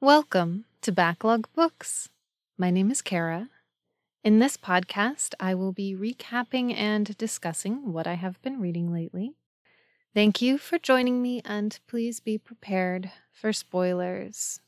Welcome to Backlog Books. My name is Kara. In this podcast, I will be recapping and discussing what I have been reading lately. Thank you for joining me, and please be prepared for spoilers.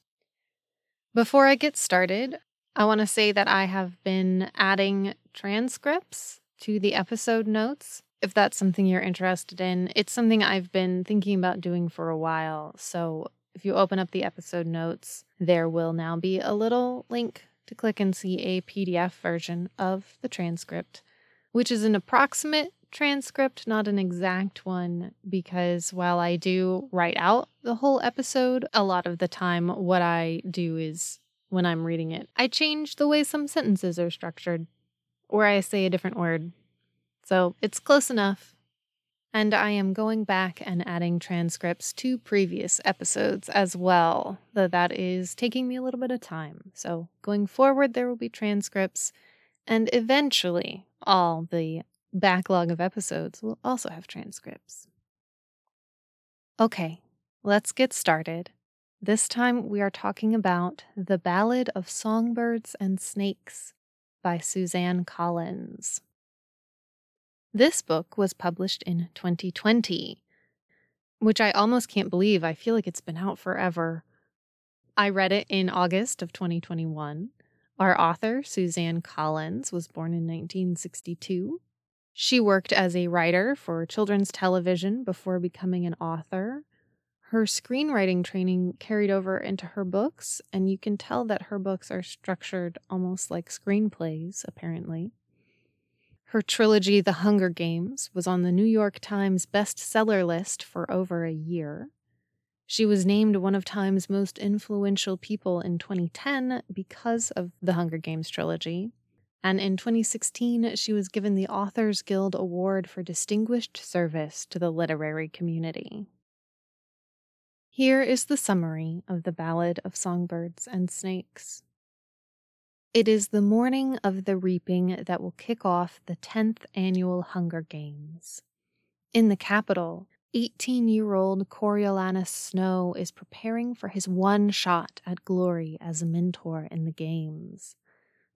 Before I get started, I want to say that I have been adding transcripts to the episode notes. If that's something you're interested in, it's something I've been thinking about doing for a while. So if you open up the episode notes, there will now be a little link to click and see a PDF version of the transcript, which is an approximate transcript, not an exact one, because while I do write out the whole episode, a lot of the time what I do is when I'm reading it, I change the way some sentences are structured, or I say a different word. So it's close enough. And I am going back and adding transcripts to previous episodes as well, though that is taking me a little bit of time. So going forward, there will be transcripts, and eventually, all the backlog of episodes will also have transcripts. Okay, let's get started. This time we are talking about The Ballad of Songbirds and Snakes by Suzanne Collins. This book was published in 2020, which I almost can't believe. I feel like it's been out forever. I read it in August of 2021. Our author, Suzanne Collins, was born in 1962. She worked as a writer for children's television before becoming an author. Her screenwriting training carried over into her books, and you can tell that her books are structured almost like screenplays, apparently. Her trilogy, The Hunger Games, was on the New York Times bestseller list for over a year. She was named one of Time's most influential people in 2010 because of the Hunger Games trilogy. And in 2016, she was given the Authors Guild Award for Distinguished Service to the Literary Community. Here is the summary of the Ballad of Songbirds and Snakes. It is the morning of the reaping that will kick off the 10th annual Hunger Games. In the Capitol, 18 year old Coriolanus Snow is preparing for his one shot at glory as a mentor in the games.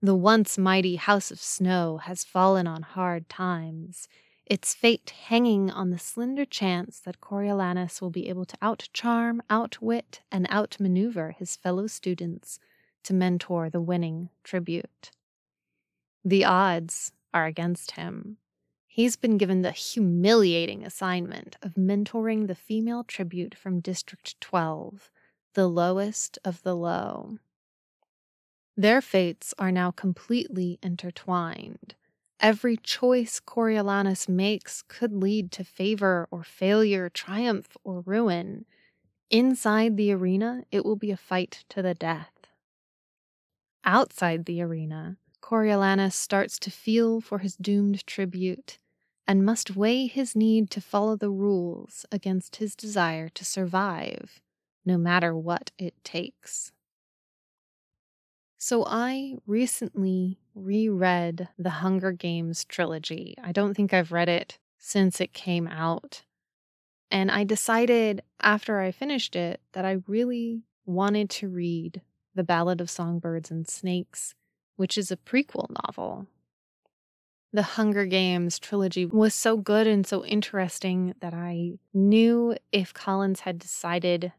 The once mighty House of Snow has fallen on hard times, its fate hanging on the slender chance that Coriolanus will be able to outcharm, outwit, and outmaneuver his fellow students to mentor the winning tribute. The odds are against him. He's been given the humiliating assignment of mentoring the female tribute from District 12, the lowest of the low. Their fates are now completely intertwined. Every choice Coriolanus makes could lead to favor or failure, triumph or ruin. Inside the arena, it will be a fight to the death. Outside the arena, Coriolanus starts to feel for his doomed tribute and must weigh his need to follow the rules against his desire to survive, no matter what it takes. So, I recently reread the Hunger Games trilogy. I don't think I've read it since it came out. And I decided after I finished it that I really wanted to read the Ballad of Songbirds and Snakes, which is a prequel novel. The Hunger Games trilogy was so good and so interesting that I knew if Collins had decided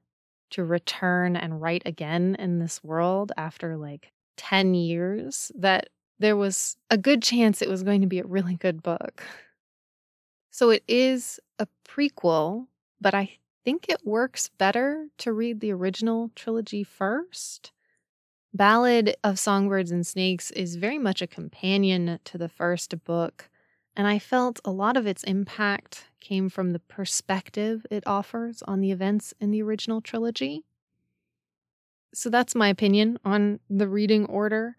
to return and write again in this world after like 10 years, that there was a good chance it was going to be a really good book. So it is a prequel, but I think it works better to read the original trilogy first. Ballad of Songbirds and Snakes is very much a companion to the first book, and I felt a lot of its impact came from the perspective it offers on the events in the original trilogy. So that's my opinion on the reading order,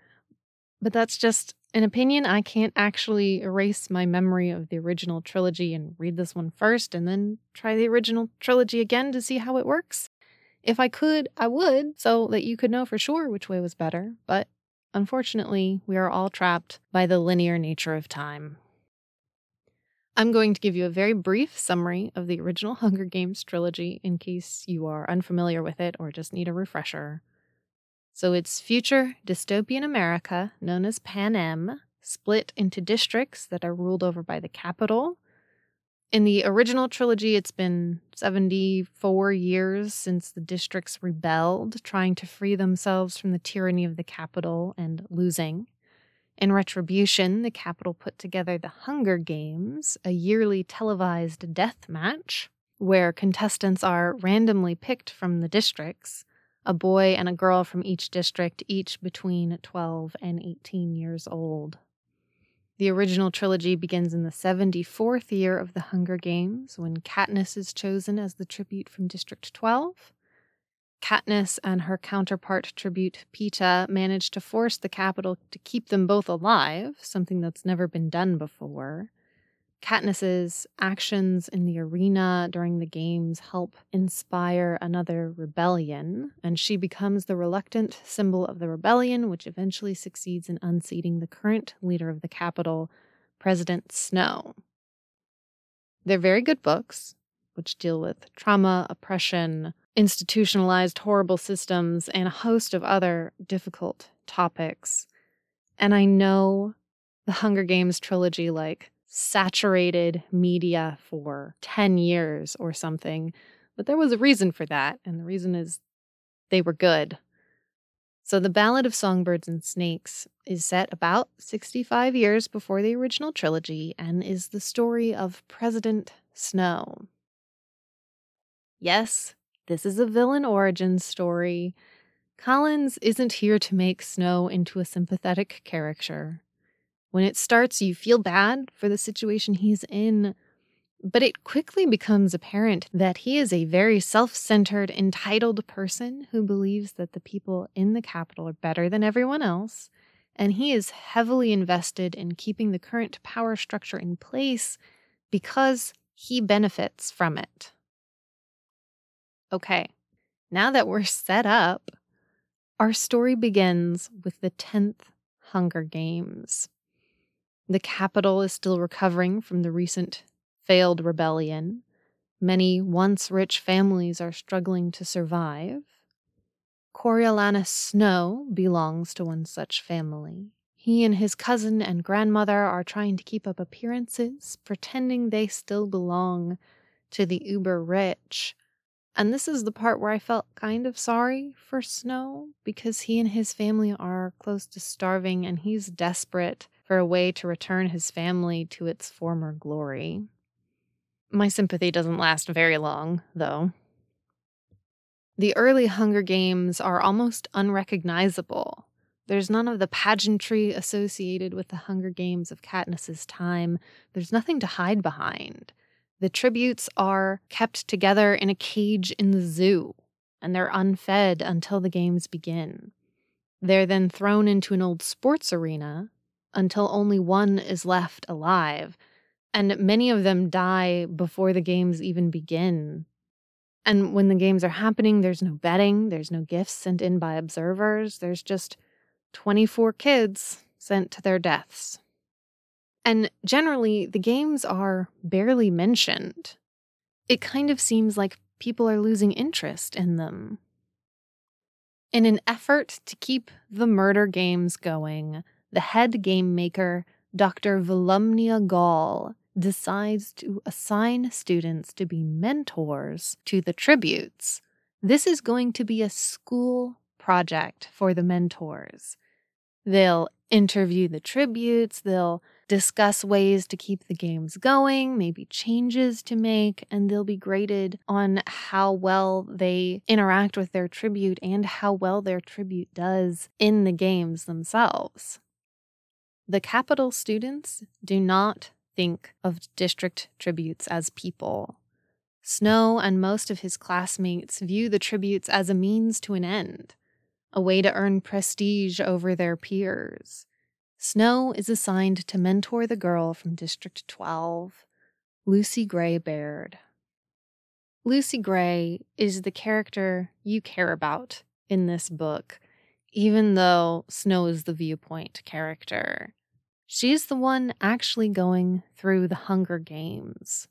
but that's just an opinion. I can't actually erase my memory of the original trilogy and read this one first and then try the original trilogy again to see how it works. If I could, I would, so that you could know for sure which way was better. But unfortunately, we are all trapped by the linear nature of time. I'm going to give you a very brief summary of the original Hunger Games trilogy in case you are unfamiliar with it or just need a refresher. So it's future dystopian America, known as Pan Panem, split into districts that are ruled over by the Capitol. In the original trilogy, it's been 74 years since the districts rebelled, trying to free themselves from the tyranny of the Capitol and losing. In retribution, the Capitol put together the Hunger Games, a yearly televised death match where contestants are randomly picked from the districts, a boy and a girl from each district, each between 12 and 18 years old. The original trilogy begins in the 74th year of the Hunger Games when Katniss is chosen as the tribute from District 12. Katniss and her counterpart tribute Peeta manage to force the Capitol to keep them both alive, something that's never been done before. Katniss's actions in the arena during the games help inspire another rebellion, and she becomes the reluctant symbol of the rebellion, which eventually succeeds in unseating the current leader of the Capitol, President Snow. They're very good books, which deal with trauma, oppression, institutionalized horrible systems, and a host of other difficult topics. And I know the Hunger Games trilogy, like, saturated media for 10 years or something, but there was a reason for that, and the reason is they were good. So, The Ballad of Songbirds and Snakes is set about 65 years before the original trilogy and is the story of President Snow. Yes, this is a villain origin story. Collins isn't here to make Snow into a sympathetic character. When it starts, you feel bad for the situation he's in, but it quickly becomes apparent that he is a very self centered, entitled person who believes that the people in the Capitol are better than everyone else, and he is heavily invested in keeping the current power structure in place because he benefits from it. Okay, now that we're set up, our story begins with the 10th Hunger Games. The Capitol is still recovering from the recent failed rebellion. Many once rich families are struggling to survive. Coriolanus Snow belongs to one such family. He and his cousin and grandmother are trying to keep up appearances, pretending they still belong to the uber rich and this is the part where I felt kind of sorry for Snow because he and his family are close to starving and he's desperate for a way to return his family to its former glory. My sympathy doesn't last very long, though. The early Hunger Games are almost unrecognizable. There's none of the pageantry associated with the Hunger Games of Katniss's time. There's nothing to hide behind. The tributes are kept together in a cage in the zoo, and they're unfed until the games begin. They're then thrown into an old sports arena until only one is left alive, and many of them die before the games even begin. And when the games are happening, there's no betting, there's no gifts sent in by observers, there's just 24 kids sent to their deaths. And generally, the games are barely mentioned. It kind of seems like people are losing interest in them. In an effort to keep the murder games going, the head game maker, Dr. Volumnia Gall, decides to assign students to be mentors to the tributes. This is going to be a school project for the mentors. They'll interview the tributes, they'll discuss ways to keep the games going, maybe changes to make, and they'll be graded on how well they interact with their tribute and how well their tribute does in the games themselves. The Capitol students do not think of district tributes as people. Snow and most of his classmates view the tributes as a means to an end, a way to earn prestige over their peers. Snow is assigned to mentor the girl from District 12, Lucy Gray Baird. Lucy Gray is the character you care about in this book, even though Snow is the viewpoint character. She's the one actually going through the Hunger Games.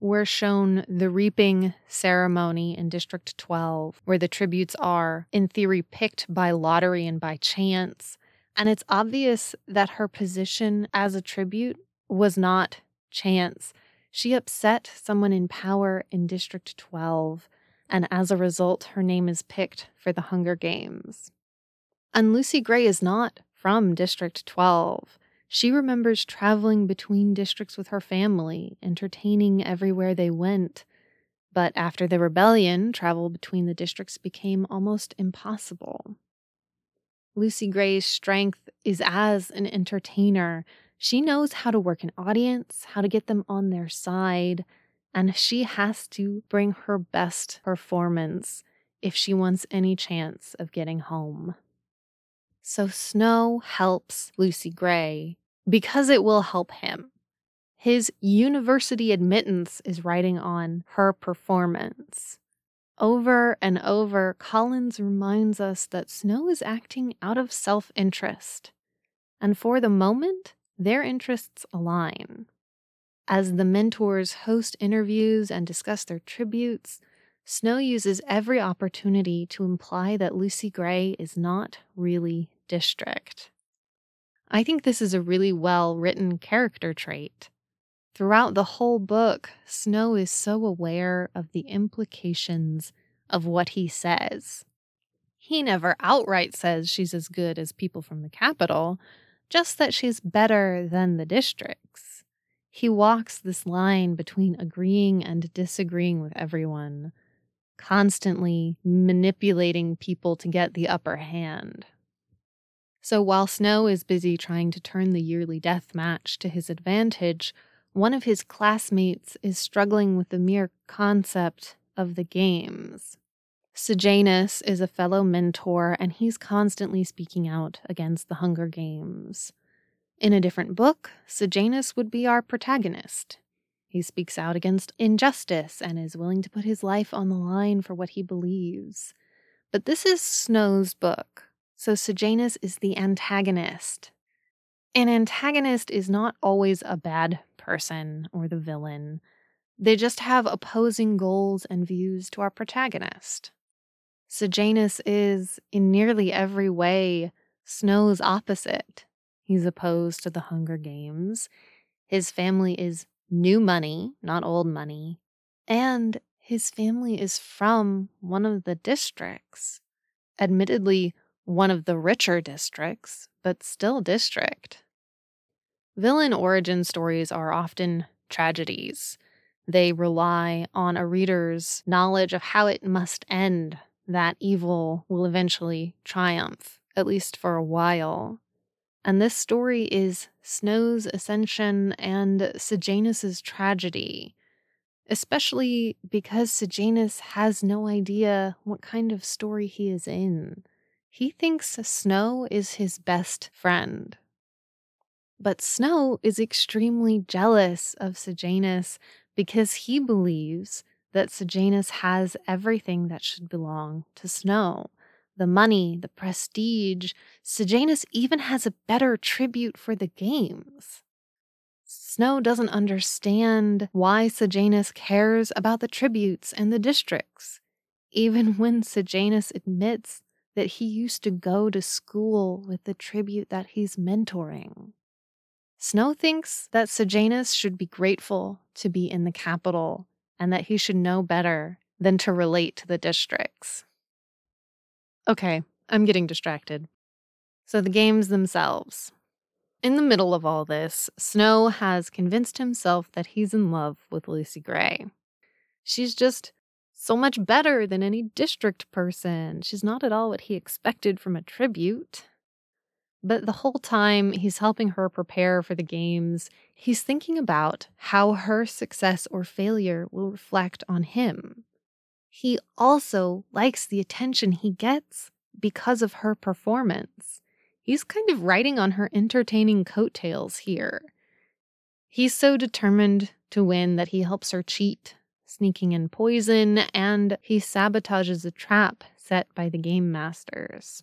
we're shown the reaping ceremony in District 12, where the tributes are, in theory, picked by lottery and by chance. And it's obvious that her position as a tribute was not chance. She upset someone in power in District 12, and as a result, her name is picked for the Hunger Games. And Lucy Gray is not from District 12. She remembers traveling between districts with her family, entertaining everywhere they went. But after the rebellion, travel between the districts became almost impossible. Lucy Gray's strength is as an entertainer. She knows how to work an audience, how to get them on their side, and she has to bring her best performance if she wants any chance of getting home. So Snow helps Lucy Gray because it will help him. His university admittance is riding on her performance. Over and over, Collins reminds us that Snow is acting out of self interest. And for the moment, their interests align. As the mentors host interviews and discuss their tributes, Snow uses every opportunity to imply that Lucy Gray is not really district. I think this is a really well written character trait. Throughout the whole book, Snow is so aware of the implications of what he says. He never outright says she's as good as people from the Capitol, just that she's better than the districts. He walks this line between agreeing and disagreeing with everyone, constantly manipulating people to get the upper hand. So while Snow is busy trying to turn the yearly death match to his advantage, one of his classmates is struggling with the mere concept of the games. Sejanus is a fellow mentor, and he's constantly speaking out against the Hunger Games. In a different book, Sejanus would be our protagonist. He speaks out against injustice and is willing to put his life on the line for what he believes. But this is Snow's book, so Sejanus is the antagonist. An antagonist is not always a bad person or the villain. They just have opposing goals and views to our protagonist. Sejanus is, in nearly every way, Snow's opposite. He's opposed to the Hunger Games. His family is new money, not old money. And his family is from one of the districts. Admittedly, one of the richer districts, but still district. Villain origin stories are often tragedies. They rely on a reader's knowledge of how it must end, that evil will eventually triumph, at least for a while. And this story is Snow's ascension and Sejanus's tragedy, especially because Sejanus has no idea what kind of story he is in. He thinks Snow is his best friend. But Snow is extremely jealous of Sejanus because he believes that Sejanus has everything that should belong to Snow the money, the prestige. Sejanus even has a better tribute for the games. Snow doesn't understand why Sejanus cares about the tributes and the districts, even when Sejanus admits that he used to go to school with the tribute that he's mentoring. Snow thinks that Sejanus should be grateful to be in the Capitol and that he should know better than to relate to the districts. Okay, I'm getting distracted. So, the games themselves. In the middle of all this, Snow has convinced himself that he's in love with Lucy Gray. She's just so much better than any district person. She's not at all what he expected from a tribute. But the whole time he's helping her prepare for the games, he's thinking about how her success or failure will reflect on him. He also likes the attention he gets because of her performance. He's kind of riding on her entertaining coattails here. He's so determined to win that he helps her cheat sneaking in poison, and he sabotages a trap set by the game masters.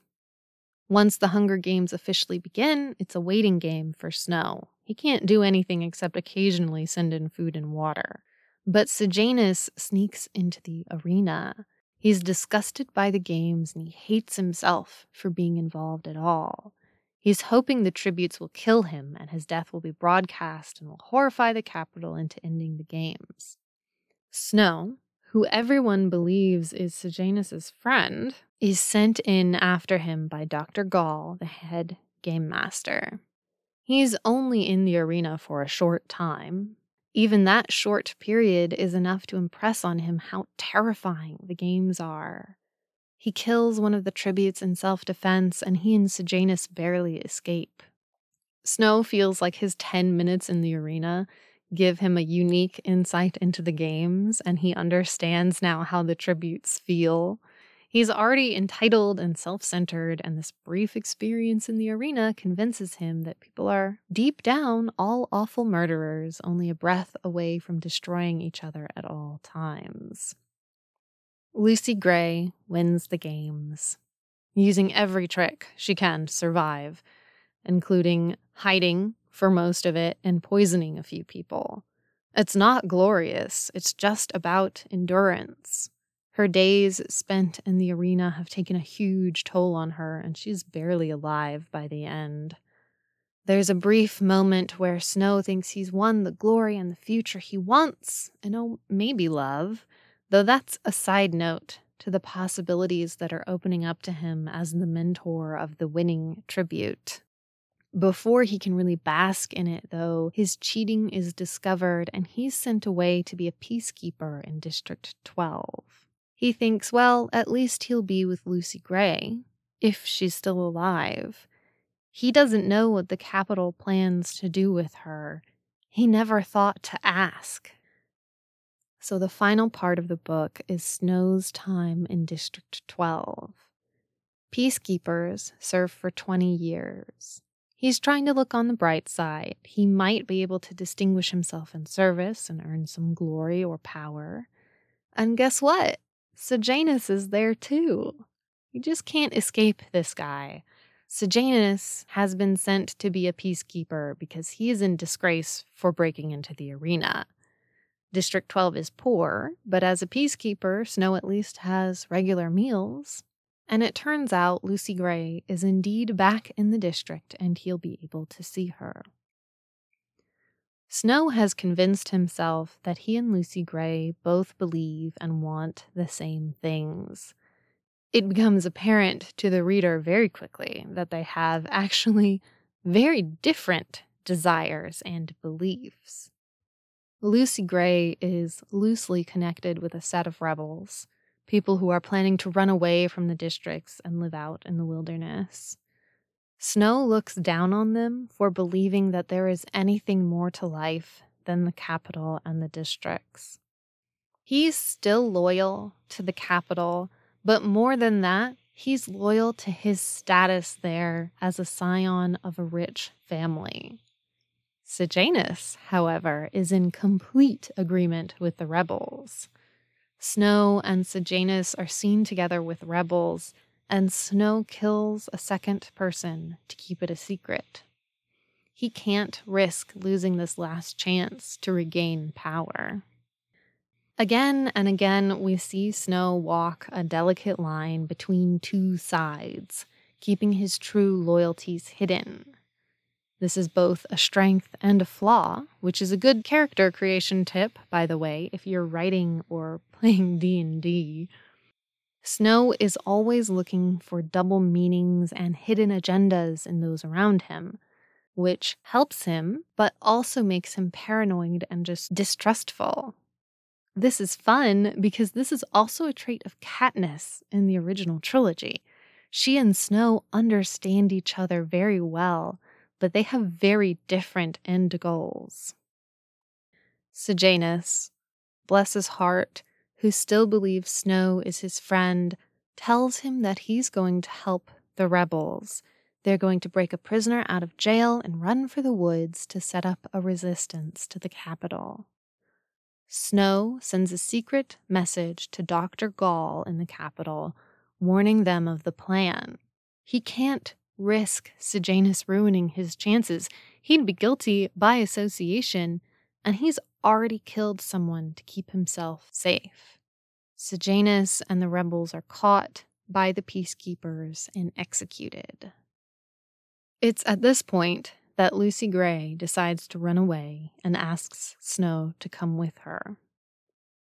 Once the Hunger Games officially begin, it's a waiting game for Snow. He can't do anything except occasionally send in food and water. But Sejanus sneaks into the arena. He's disgusted by the games and he hates himself for being involved at all. He's hoping the tributes will kill him and his death will be broadcast and will horrify the Capitol into ending the games. Snow, who everyone believes is Sejanus's friend, is sent in after him by Dr. Gall, the head game master. He's only in the arena for a short time. Even that short period is enough to impress on him how terrifying the games are. He kills one of the tributes in self defense, and he and Sejanus barely escape. Snow feels like his 10 minutes in the arena give him a unique insight into the games, and he understands now how the tributes feel. He's already entitled and self centered, and this brief experience in the arena convinces him that people are, deep down, all awful murderers, only a breath away from destroying each other at all times. Lucy Gray wins the games, using every trick she can to survive, including hiding for most of it and poisoning a few people. It's not glorious, it's just about endurance. Her days spent in the arena have taken a huge toll on her, and she's barely alive by the end. There's a brief moment where Snow thinks he's won the glory and the future he wants, and oh, maybe love. Though that's a side note to the possibilities that are opening up to him as the mentor of the winning tribute. Before he can really bask in it, though, his cheating is discovered and he's sent away to be a peacekeeper in District 12. He thinks, well, at least he'll be with Lucy Gray, if she's still alive. He doesn't know what the Capitol plans to do with her. He never thought to ask. So, the final part of the book is Snow's time in District 12. Peacekeepers serve for 20 years. He's trying to look on the bright side. He might be able to distinguish himself in service and earn some glory or power. And guess what? Sejanus is there too. You just can't escape this guy. Sejanus has been sent to be a peacekeeper because he is in disgrace for breaking into the arena. District 12 is poor, but as a peacekeeper, Snow at least has regular meals. And it turns out Lucy Gray is indeed back in the district and he'll be able to see her. Snow has convinced himself that he and Lucy Gray both believe and want the same things. It becomes apparent to the reader very quickly that they have actually very different desires and beliefs. Lucy Gray is loosely connected with a set of rebels, people who are planning to run away from the districts and live out in the wilderness. Snow looks down on them for believing that there is anything more to life than the Capitol and the districts. He's still loyal to the Capitol, but more than that, he's loyal to his status there as a scion of a rich family. Sejanus, however, is in complete agreement with the rebels. Snow and Sejanus are seen together with rebels, and Snow kills a second person to keep it a secret. He can't risk losing this last chance to regain power. Again and again, we see Snow walk a delicate line between two sides, keeping his true loyalties hidden. This is both a strength and a flaw, which is a good character creation tip, by the way, if you're writing or playing D&D. Snow is always looking for double meanings and hidden agendas in those around him, which helps him but also makes him paranoid and just distrustful. This is fun because this is also a trait of Katniss in the original trilogy. She and Snow understand each other very well but they have very different end goals. Sejanus, bless his heart, who still believes Snow is his friend, tells him that he's going to help the rebels. They're going to break a prisoner out of jail and run for the woods to set up a resistance to the Capitol. Snow sends a secret message to Dr. Gall in the Capitol, warning them of the plan. He can't risk Sejanus ruining his chances. He'd be guilty by association, and he's already killed someone to keep himself safe. Sejanus and the rebels are caught by the peacekeepers and executed. It's at this point that Lucy Gray decides to run away and asks Snow to come with her.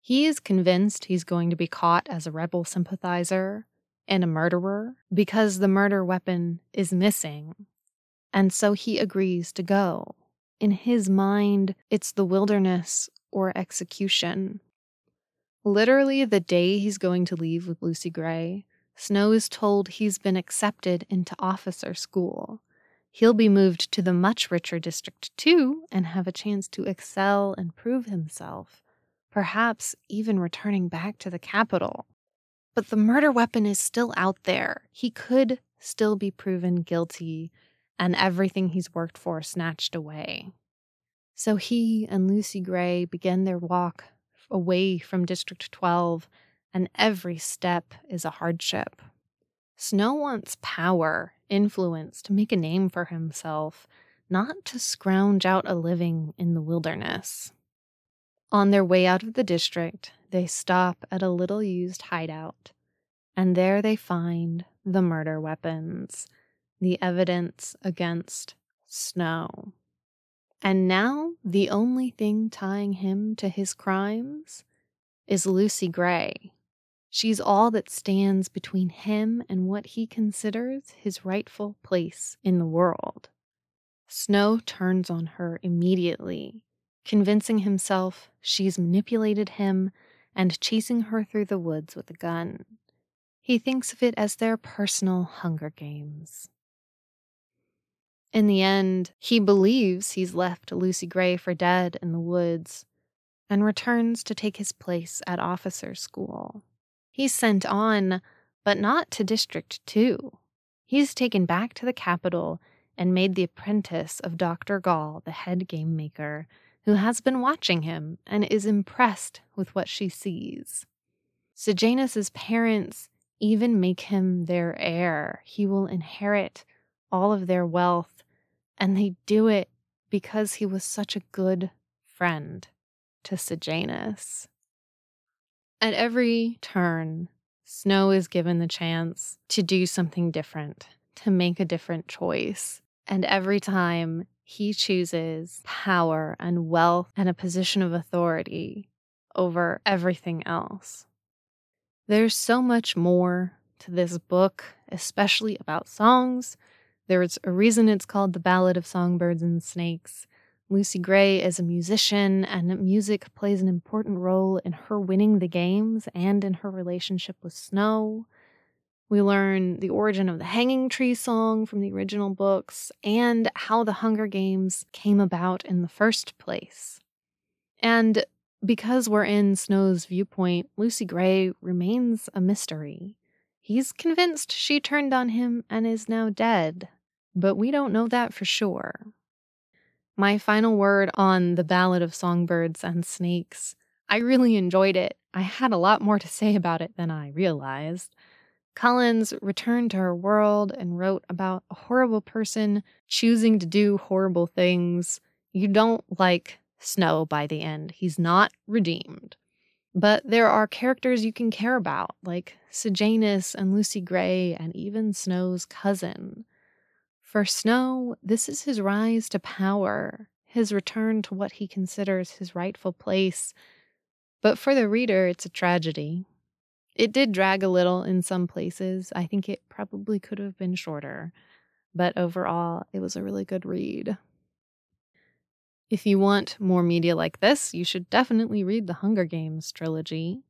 He is convinced he's going to be caught as a rebel sympathizer and a murderer because the murder weapon is missing, and so he agrees to go. In his mind, it's the wilderness or execution. Literally, the day he's going to leave with Lucy Gray, Snow is told he's been accepted into officer school. He'll be moved to the much richer District 2 and have a chance to excel and prove himself, perhaps even returning back to the Capitol. But the murder weapon is still out there. He could still be proven guilty and everything he's worked for snatched away. So he and Lucy Gray begin their walk away from District 12, and every step is a hardship. Snow wants power, influence to make a name for himself, not to scrounge out a living in the wilderness. On their way out of the district, they stop at a little used hideout, and there they find the murder weapons the evidence against Snow. And now the only thing tying him to his crimes is Lucy Gray. She's all that stands between him and what he considers his rightful place in the world. Snow turns on her immediately, convincing himself she's manipulated him and chasing her through the woods with a gun. He thinks of it as their personal Hunger Games. In the end, he believes he's left Lucy Gray for dead in the woods and returns to take his place at officer school. He's sent on, but not to District 2. He's taken back to the Capitol and made the apprentice of Dr. Gall, the head game maker, who has been watching him and is impressed with what she sees. Sejanus's parents even make him their heir. He will inherit all of their wealth and they do it because he was such a good friend to Sejanus. At every turn, Snow is given the chance to do something different, to make a different choice. And every time he chooses power and wealth and a position of authority over everything else. There's so much more to this book, especially about songs there's a reason it's called The Ballad of Songbirds and Snakes. Lucy Gray is a musician, and music plays an important role in her winning the games and in her relationship with Snow. We learn the origin of the Hanging Tree song from the original books and how the Hunger Games came about in the first place. And because we're in Snow's viewpoint, Lucy Gray remains a mystery. He's convinced she turned on him and is now dead, but we don't know that for sure. My final word on the Ballad of Songbirds and Snakes. I really enjoyed it. I had a lot more to say about it than I realized. Collins returned to her world and wrote about a horrible person choosing to do horrible things. You don't like Snow by the end. He's not redeemed. But there are characters you can care about, like Sejanus and Lucy Gray, and even Snow's cousin. For Snow, this is his rise to power, his return to what he considers his rightful place. But for the reader, it's a tragedy. It did drag a little in some places. I think it probably could have been shorter. But overall, it was a really good read. If you want more media like this, you should definitely read the Hunger Games trilogy.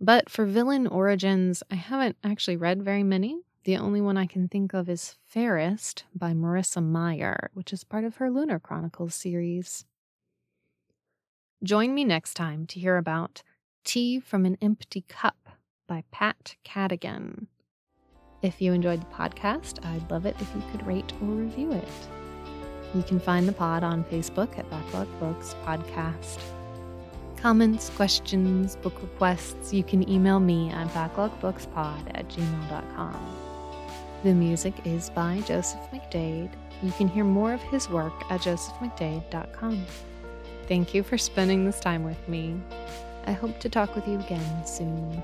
But for villain origins, I haven't actually read very many. The only one I can think of is Fairest by Marissa Meyer, which is part of her Lunar Chronicles series. Join me next time to hear about Tea from an Empty Cup by Pat Cadigan. If you enjoyed the podcast, I'd love it if you could rate or review it. You can find the pod on Facebook at Backlog Books Podcast. Comments, questions, book requests, you can email me at backlogbookspod at gmail.com. The music is by Joseph McDade. You can hear more of his work at josephmcdade.com. Thank you for spending this time with me. I hope to talk with you again soon.